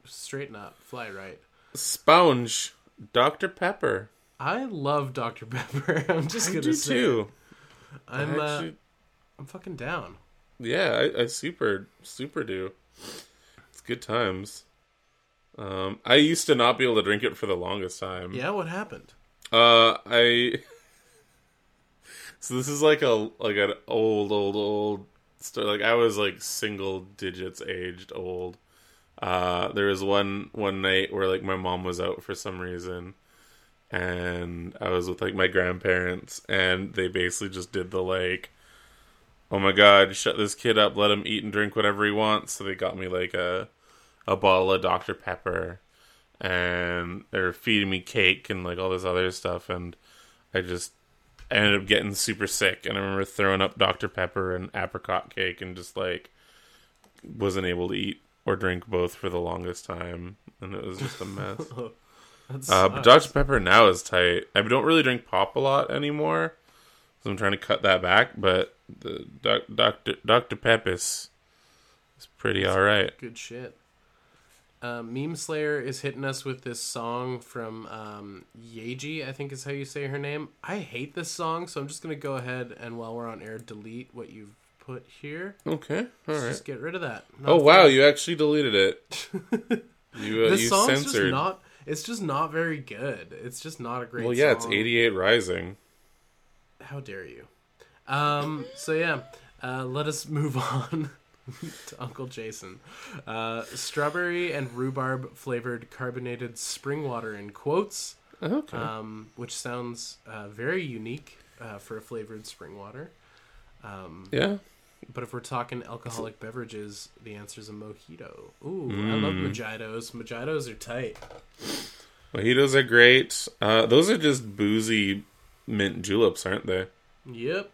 Straighten up, fly right. sponge dr pepper I love Dr (laughs) Pepper. I'm just i gonna do say, too I'm I uh, actually, I'm fucking down. yeah I, I super super do it's good times um i used to not be able to drink it for the longest time Yeah, what happened? Uh, I. (laughs) So this is like a like an old old old story. Like I was like single digits aged old. Uh, there was one one night where like my mom was out for some reason, and I was with like my grandparents, and they basically just did the like, oh my god, shut this kid up, let him eat and drink whatever he wants. So they got me like a a bottle of Dr Pepper, and they were feeding me cake and like all this other stuff, and I just I ended up getting super sick, and I remember throwing up Dr Pepper and apricot cake, and just like wasn't able to eat or drink both for the longest time, and it was just a mess. (laughs) Uh, but Dr. Pepper now is tight. I don't really drink pop a lot anymore, so I'm trying to cut that back. But the doc, Dr. Dr. Peppis is pretty all right. good shit. Uh, Meme Slayer is hitting us with this song from um, Yaeji, I think is how you say her name. I hate this song, so I'm just gonna go ahead and while we're on air, delete what you've put here. Okay, all Let's right. Just get rid of that. Oh wow, you actually deleted it. (laughs) You uh, this you song's just not. It's just not very good. It's just not a great. Song. Well, yeah, it's 88 Rising. How dare you? Um. So yeah, uh, let us (laughs) move on (laughs) to Uncle Jason. Uh, strawberry and rhubarb flavored carbonated spring water in quotes, Okay. um, which sounds uh, very unique uh, for a flavored spring water. Um, yeah. but if we're talking alcoholic beverages, the answer is a mojito. Ooh, I love Mm. mojitos. Mojitos are tight. Mojitos are great. Uh, those are just boozy mint juleps, aren't they? Yep.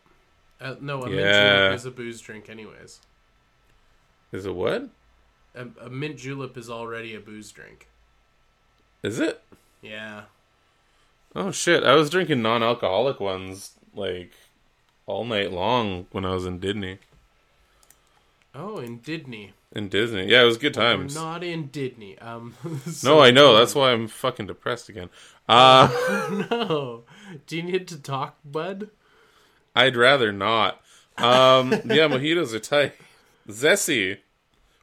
Uh, no, a mint Yeah. julep is a booze drink, anyways. Is it what? A, a mint julep is already a booze drink. Is it? Yeah. Oh shit! I was drinking non-alcoholic ones like all night long when I was in Disney. Oh, in Didney. In Disney, yeah, it was good times. We're not in Didney. Um. (laughs) No, I know. That's why I'm fucking depressed again. Uh, (laughs) no. Do you need to talk, bud? I'd rather not. Um, yeah, mojitos are tight. Zessie,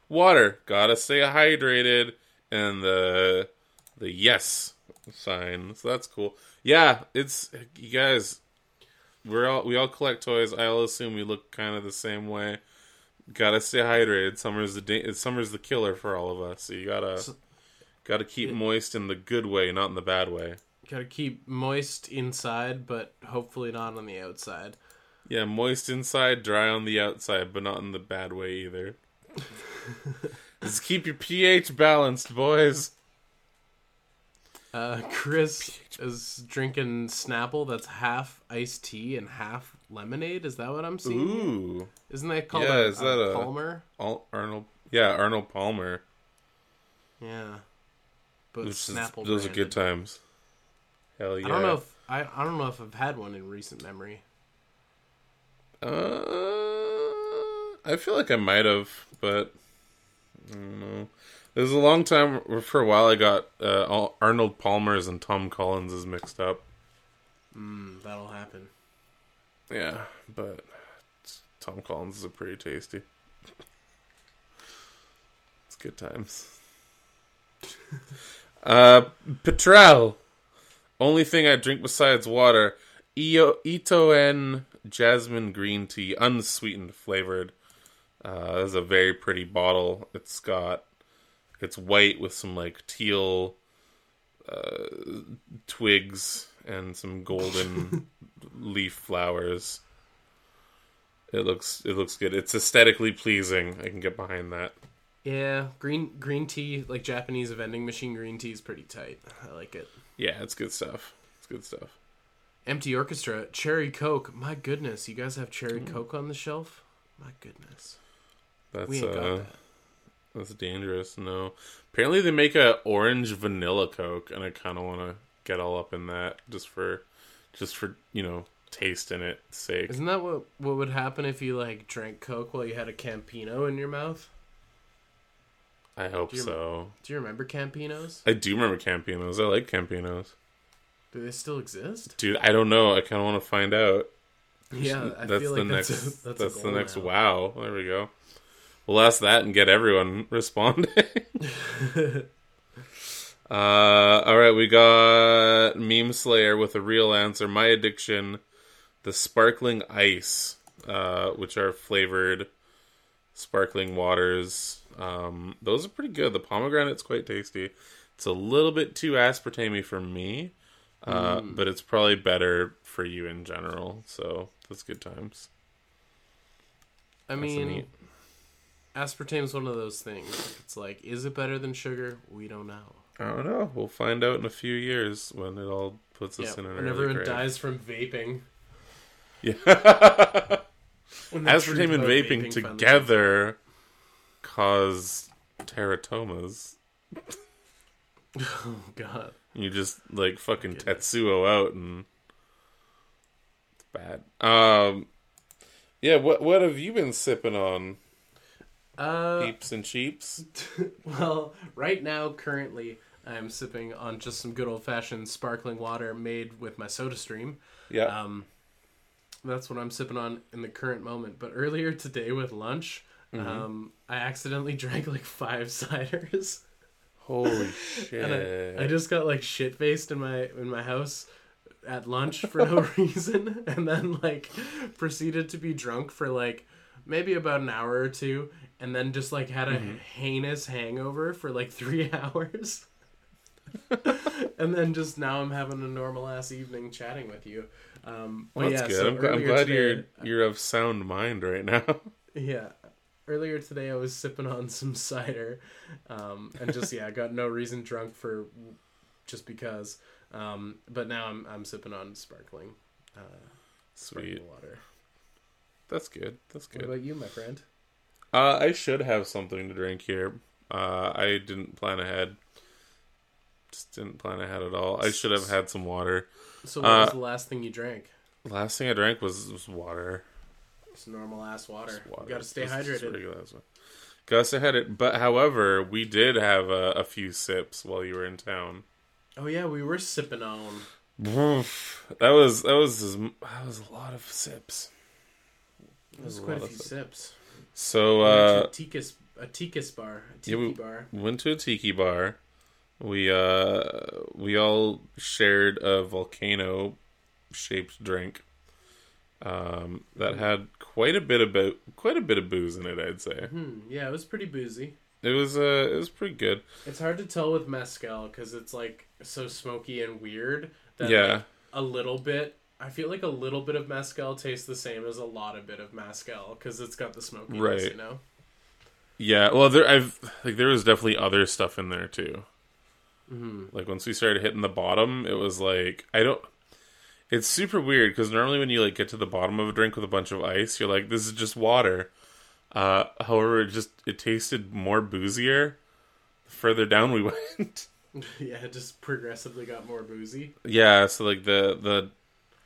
water. Gotta stay hydrated, and the the yes sign. So that's cool. Yeah, it's you guys. We're all we all collect toys. I'll assume we look kind of the same way. Gotta stay hydrated. Summer's the da- summer's the killer for all of us. So you gotta So- gotta keep moist in the good way, not in the bad way. Gotta keep moist inside, but hopefully not on the outside. Yeah, moist inside, dry on the outside, but not in the bad way either. (laughs) Just keep your pH balanced, boys. Uh, Chris is drinking Snapple that's half iced tea and half lemonade. Is that what I'm seeing? Ooh, Isn't that called Yeah, a, is that a a- Palmer? Al- Arnold. Yeah, Arnold Palmer. Yeah. but Which is- Snapple. those are good times. Hell yeah. I don't know if I, I don't know if I've had one in recent memory. Uh, I feel like I might have, but I don't know. It was a long time. For a while, I got uh, Arnold Palmer's and Tom Collins's mixed up. Mm, that'll happen. Yeah, but Tom Collins is a pretty tasty. It's good times. (laughs) uh, Petrel. Only thing I drink besides water. Io, Ito en jasmine green tea, unsweetened flavored. Uh, this is a very pretty bottle. It's got, it's white with some like teal uh, twigs and some golden (laughs) leaf flowers. It looks it looks good. It's aesthetically pleasing. I can get behind that. Yeah, green green tea, like Japanese vending machine green tea, is pretty tight. I like it. Yeah, it's good stuff. It's good stuff. Empty Orchestra, Cherry Coke. My goodness, you guys have Cherry Coke on the shelf? My goodness, That's we ain't got uh that. that's dangerous. No. Apparently they make a orange vanilla coke and I kind of want to get all up in that just for just for, you know, tasting it sake. Isn't that what what would happen if you like drank Coke while you had a Campino in your mouth? I hope Do you- so. Do you remember Campinos? I do remember Campinos. I like Campinos. Do they still exist? Dude, I don't know. I kind of want to find out. Yeah, I that's feel the like next. that's a, that's, that's the next. now. Wow, there we go. We'll ask that and get everyone (laughs) responding. (laughs) uh, all right, we got Meme Slayer with a real answer. My addiction, the sparkling ice, uh, which are flavored sparkling waters. Um, those are pretty good. The pomegranate's quite tasty. It's a little bit too aspartame for me, uh, Mm. but it's probably better for you in general. So that's good times. I That's mean, neat. is one of those things. It's like, is it better than sugar? We don't know. I don't know. We'll find out in a few years when it all puts us in an when everyone grave. dies from vaping. Yeah. (laughs) Aspartame and about vaping together cause teratomas. (laughs) Oh god. You just like fucking Tetsuo out and it's bad. Um Yeah, what what have you been sipping on? Uh, Peeps and cheeps? (laughs) well, right now, currently, I'm sipping on just some good old fashioned sparkling water made with my Soda Stream. Yeah. Um, that's what I'm sipping on in the current moment. But earlier today with lunch, Mm-hmm. um, I accidentally (laughs) drank like five (laughs) ciders. Holy (laughs) shit. I, I just got like shit faced in my in my house at lunch for no (laughs) reason, and then like proceeded to be drunk for like maybe about an hour or two, and then just like had a Mm-hmm. heinous hangover for like three (laughs) hours. and then just now I'm having a normal ass evening chatting with you. Um, Well, that's good. so I'm, gl- I'm glad today- you're you're of sound mind right now. yeah. Earlier today, I was sipping on some cider, um, and just yeah, I got no reason drunk for just because. Um, but now I'm I'm sipping on sparkling, uh, Sweet. sparkling water. That's good. That's What good. about you, my friend? Uh, I should have something to drink here. Uh, I didn't plan ahead. Just didn't plan ahead at all. I should have had some water. So what was Uh, the last thing you drank? Last thing I drank was, was water. Just normal ass water. Water. You gotta stay just hydrated. regular ass water. Gotta stay hydrated. But however, we did have a, a few sips while you were in town. Oh yeah, we were sipping on. That was that was that was a lot of sips. It was a quite a lot few of sips. So We went uh, to a Tikas, a Tikas bar, a Yeah, tiki we- bar. went to a tiki bar. We uh we all shared a volcano shaped drink. Um that had quite a bit of bo- quite a bit of booze in it, I'd say. Hmm. Yeah, it was pretty boozy. It was uh it was pretty good. It's hard to tell with mezcal because it's like so smoky and weird that Yeah. like, a little bit. I feel like a little bit of mezcal tastes the same as a lot of bit of mezcal because it's got the smokiness, Right. you know. Yeah, well there I've like there was definitely other stuff in there too. hmm Like once we started hitting the bottom, it was like I don't it's super weird because normally when you like get to the bottom of a drink with a bunch of ice, you're like, this is just water. Uh, however, it just it tasted more boozier the further down we (laughs) went. yeah, it just progressively got more boozy. Yeah, so like the the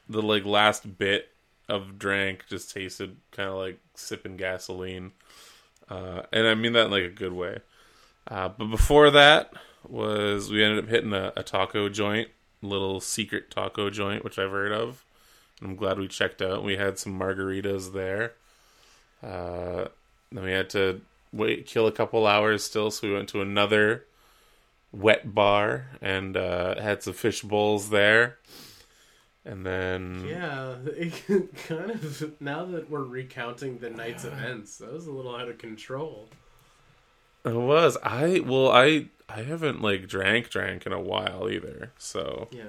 the like last bit of drink just tasted kind of like sipping gasoline, uh, and I mean that in like a good way. Uh, but before that was we ended up hitting a, a taco joint, little secret taco joint, which I've heard of. I'm glad we checked out. We had some margaritas there. Uh, then we had to wait, kill a couple hours still, so we went to another wet bar and uh, had some fish bowls there. And then Yeah, (laughs) it kind of. Now that we're recounting the night's (sighs) events, that was a little out of control. It was I well I I haven't like drank drank in a while either, so Yeah.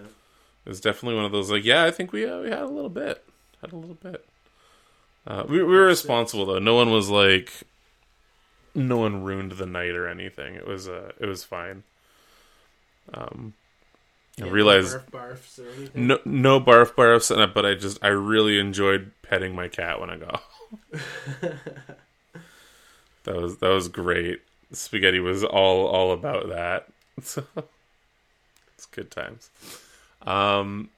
it was definitely one of those like yeah I think we uh, we had a little bit had a little bit. Uh, we we were responsible though. No one was like no one ruined the night or anything. It was uh it was fine. Um, I Yeah, realized barf barfs or anything. no no barf barfs it, but I just I really enjoyed petting my cat when I got (laughs) home. (laughs) that was that was great. Spaghetti was all all about that. (laughs) So it's good times. Um,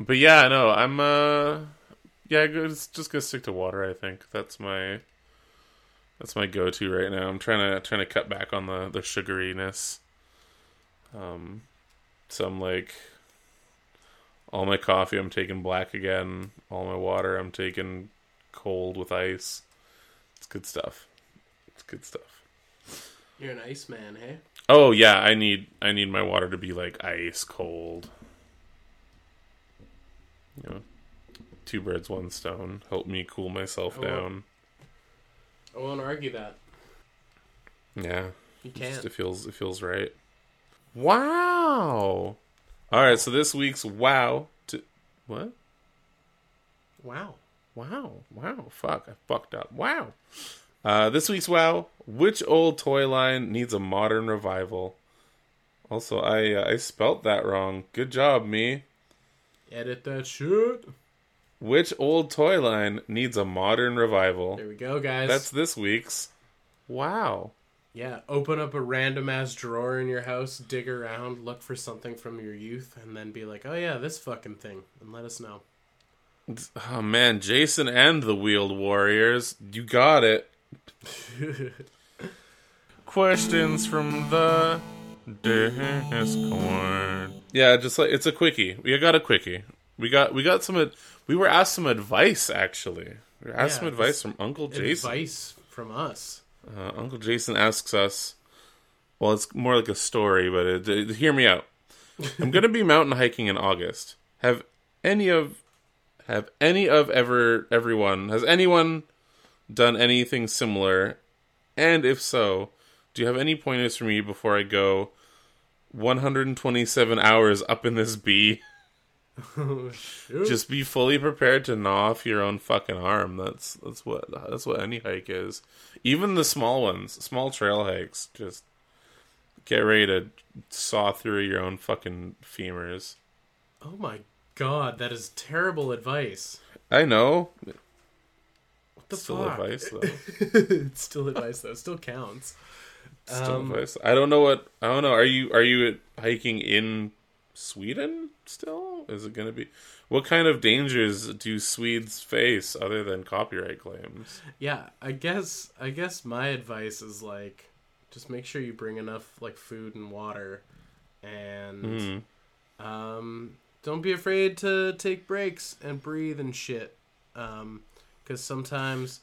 but yeah, no, I'm uh, yeah, just just gonna stick to water. I think that's my that's my go to right now. I'm trying to trying to cut back on the the sugariness. Um, so I'm like all my coffee I'm taking black again. All my water I'm taking cold with ice. It's good stuff. It's good stuff. You're an ice man, hey? Oh yeah, I need I need my water to be like ice cold. You know, two birds, one stone. Help me cool myself well. down. I won't argue that. Yeah, You can't. it feels it feels right. Wow. All right, so this week's wow. To, what? Wow. Wow. Wow. Fuck. I fucked up. Wow. Uh, this week's wow. Which old toy line needs a modern revival? Also, I uh, I spelt that wrong. Good job, me. Edit that shit. Which old toy line needs a modern revival? There we go, guys. That's this week's. Wow. Yeah, open up a random ass drawer in your house, dig around, look for something from your youth, and then be like, oh yeah, this fucking thing, and let us know. Oh man, Jason and the Wheeled Warriors. You got it. (laughs) Questions from the Discord. Yeah, just like it's a quickie. We got a quickie. We got we got some. We were asked some advice actually. We were asked Yeah, some advice from Uncle Jason. Advice from us. Uh, Uncle Jason asks us. Well, it's more like a story, but it, it- hear me out. I'm gonna be mountain hiking in August. Have any of have any of ever everyone has anyone done anything similar? And if so, do you have any pointers for me before I go 127 hours up in this bee? (laughs) Just be fully prepared to gnaw off your own fucking arm. That's that's what that's what any hike is. Even the small ones, small trail hikes, just get ready to saw through your own fucking femurs. oh my god, that is terrible advice. I know. The Still fuck? advice though. (laughs) it's still advice though. Still counts. Still Um, advice. I don't know what I don't know. Are you are you hiking in Sweden still? Is it going to be what kind of dangers do Swedes face other than copyright claims? Yeah, I guess I guess my advice is like just make sure you bring enough like food and water and Hmm. um don't be afraid to take breaks and breathe and shit. Um cuz sometimes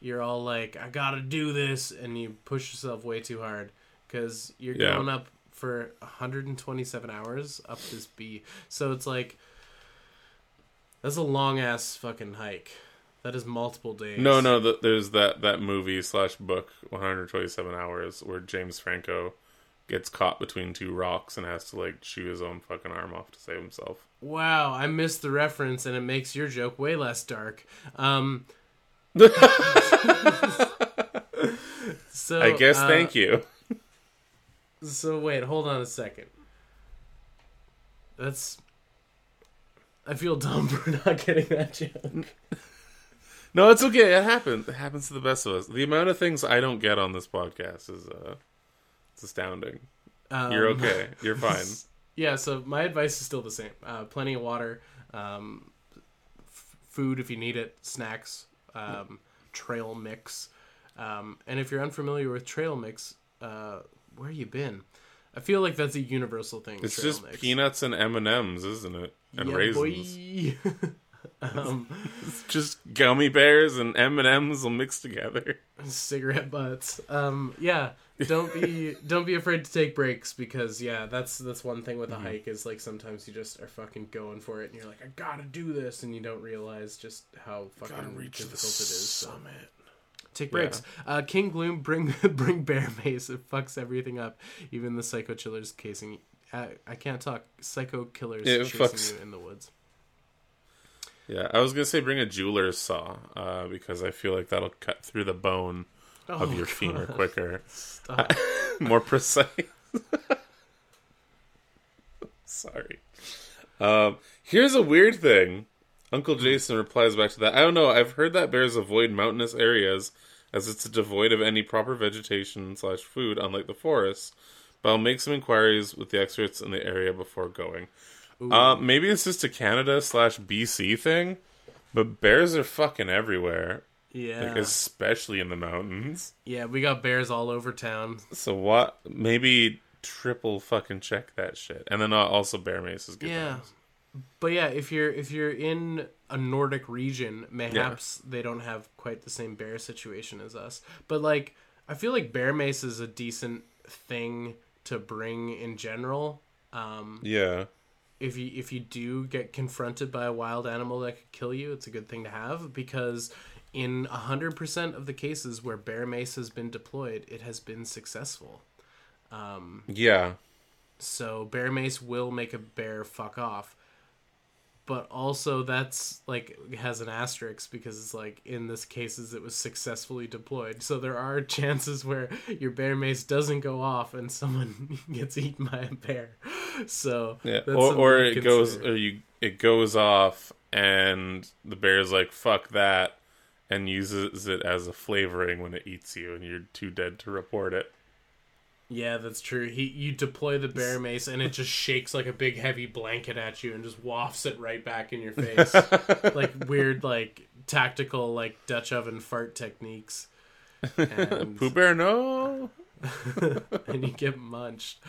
you're all like I got to do this and you push yourself way too hard cuz you're Yeah. going up for 127 hours up this B. So it's like that's a long ass fucking hike. That is multiple days. No, no. The, there's that that movie slash book, 127 hours, where James Franco gets caught between two rocks and has to like chew his own fucking arm off to save himself. Wow, I missed the reference, and it makes your joke way less dark. Um, (laughs) so I guess. uh, thank you. So wait, hold on a second. That's. I feel dumb (laughs) for not getting that joke. No, it's okay. It happens. It happens to the best of us. The amount of things I don't get on this podcast is uh, it's astounding. Um, You're okay. You're (laughs) fine. Yeah, so my advice is still the same. Uh, plenty of water, um, f- food if you need it, snacks, um, trail mix. Um, and if you're unfamiliar with trail mix, uh, where you been? I feel like that's a universal thing. It's trail just mix. peanuts and M and M's, isn't it? And Yeah, raisins. boy. (laughs) um, Just gummy bears and M and M's will mix together. cigarette butts. Um, yeah, don't be (laughs) don't be afraid to take breaks because yeah, that's that's one thing with a Mm-hmm. hike is like sometimes you just are fucking going for it and you're like I gotta do this and you don't realize just how fucking difficult it is. So summit. take breaks. Uh, King Gloom bring (laughs) bring bear mace. It fucks everything up. Even the psycho chillers casing. I, I can't talk. Psycho killers It chasing fucks- you in the woods. Yeah, I was gonna say bring a jeweler's saw uh, because I feel like that'll cut through the bone of Oh, your femur (laughs) quicker, Stop. (laughs) more precise. (laughs) Sorry. Um, here's a weird thing. Uncle Jason replies back to that. I don't know. I've heard that bears avoid mountainous areas as it's devoid of any proper vegetation slash food, unlike the forests. But I'll make some inquiries with the experts in the area before going. Uh, maybe it's just a Canada slash BC thing, but bears are fucking everywhere, yeah, like, especially in the mountains. yeah. We got bears all over town. So what? Maybe triple fucking check that shit, and then uh, also bear mace is good. Yeah. times. But yeah, if you're if you're in a Nordic region, mayhaps they don't have quite the same bear situation as us. But like I feel like bear mace is a decent thing to bring in general. Um, yeah, if you if you do get confronted by a wild animal that could kill you, it's a good thing to have because in hundred percent of the cases where bear mace has been deployed, it has been successful. Um, yeah. so bear mace will make a bear fuck off. But also that's like has an asterisk because it's like in this cases it was successfully deployed. So there are (laughs) chances where your bear mace doesn't go off and someone (laughs) gets eaten by a bear. So Yeah, that's or, or it goes, or you it goes off, and the bear's like "fuck that," and uses it as a flavoring when it eats you, and you're too dead to report it. Yeah, that's true. He you deploy the bear mace and it just shakes like a big heavy blanket at you and just wafts it right back in your (laughs) face. like weird like tactical like Dutch oven fart techniques. And, (laughs) Pooh Bear, no. (laughs) and you get munched.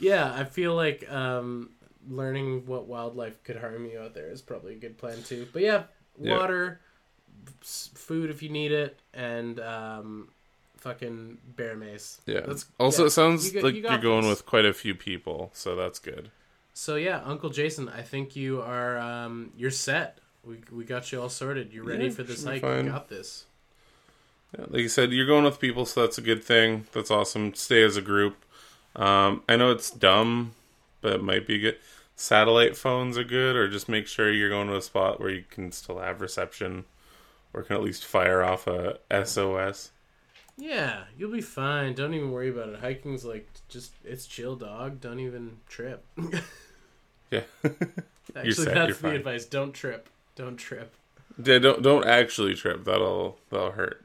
Yeah, I feel like um learning what wildlife could harm you out there is probably a good plan too. But yeah, Yeah. water, s- food if you need it, and um fucking bear mace. Yeah. That's- also, yeah, it sounds you like you you're going with quite a few people, so that's good. So yeah, Uncle Jason, I think you are um you're set. We we got you all sorted. You're ready Yeah, for this hike. You got this. Yeah, like you said, you're going with people, so that's a good thing. That's awesome. Stay as a group. Um, I know it's dumb, but it might be good. Satellite phones are good, or just make sure you're going to a spot where you can still have reception, or can at least fire off a SOS. Yeah, you'll be fine. Don't even worry about it. Hiking's like just it's chill, dog. Don't even trip. (laughs) Yeah, (laughs) Actually, set, that's the fine. advice. Don't trip. Don't trip. yeah. Don't don't actually trip. That'll that'll hurt.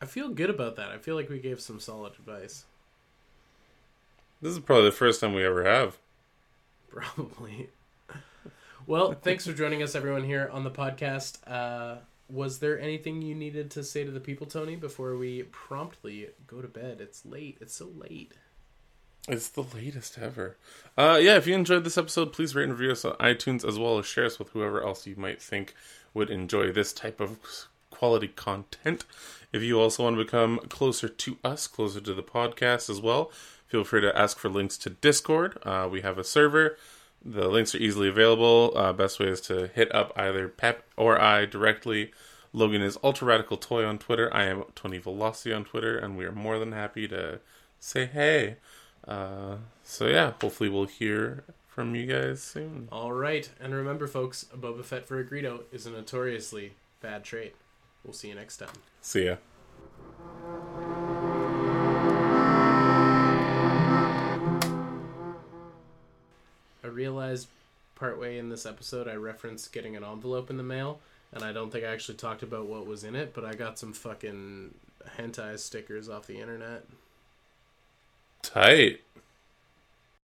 I feel good about that. I feel like we gave some solid advice. This is probably the first time we ever have. (laughs) Probably. Well, thanks for joining us, everyone, here on the podcast. Uh, was there anything you needed to say to the people, Tony, before we promptly go to bed? It's late. It's so late. It's the latest ever. Uh, yeah, if you enjoyed this episode, please rate and review us on iTunes as well as share us with whoever else you might think would enjoy this type of quality content. If you also want to become closer to us, closer to the podcast as well, feel free to ask for links to Discord. Uh, we have a server. The links are easily available. Uh, best way is to hit up either Pep or I directly. Logan is Ultra Radical Toy on Twitter. I am Tony Velocity on Twitter, and we are more than happy to say hey. Uh, so yeah, hopefully we'll hear from you guys soon. All right. And remember, folks, a Boba Fett for a Greedo is a notoriously bad trait. We'll see you next time. See ya. I realized partway in this episode I referenced getting an envelope in the mail, and I don't think I actually talked about what was in it, but I got some fucking hentai stickers off the internet. Tight.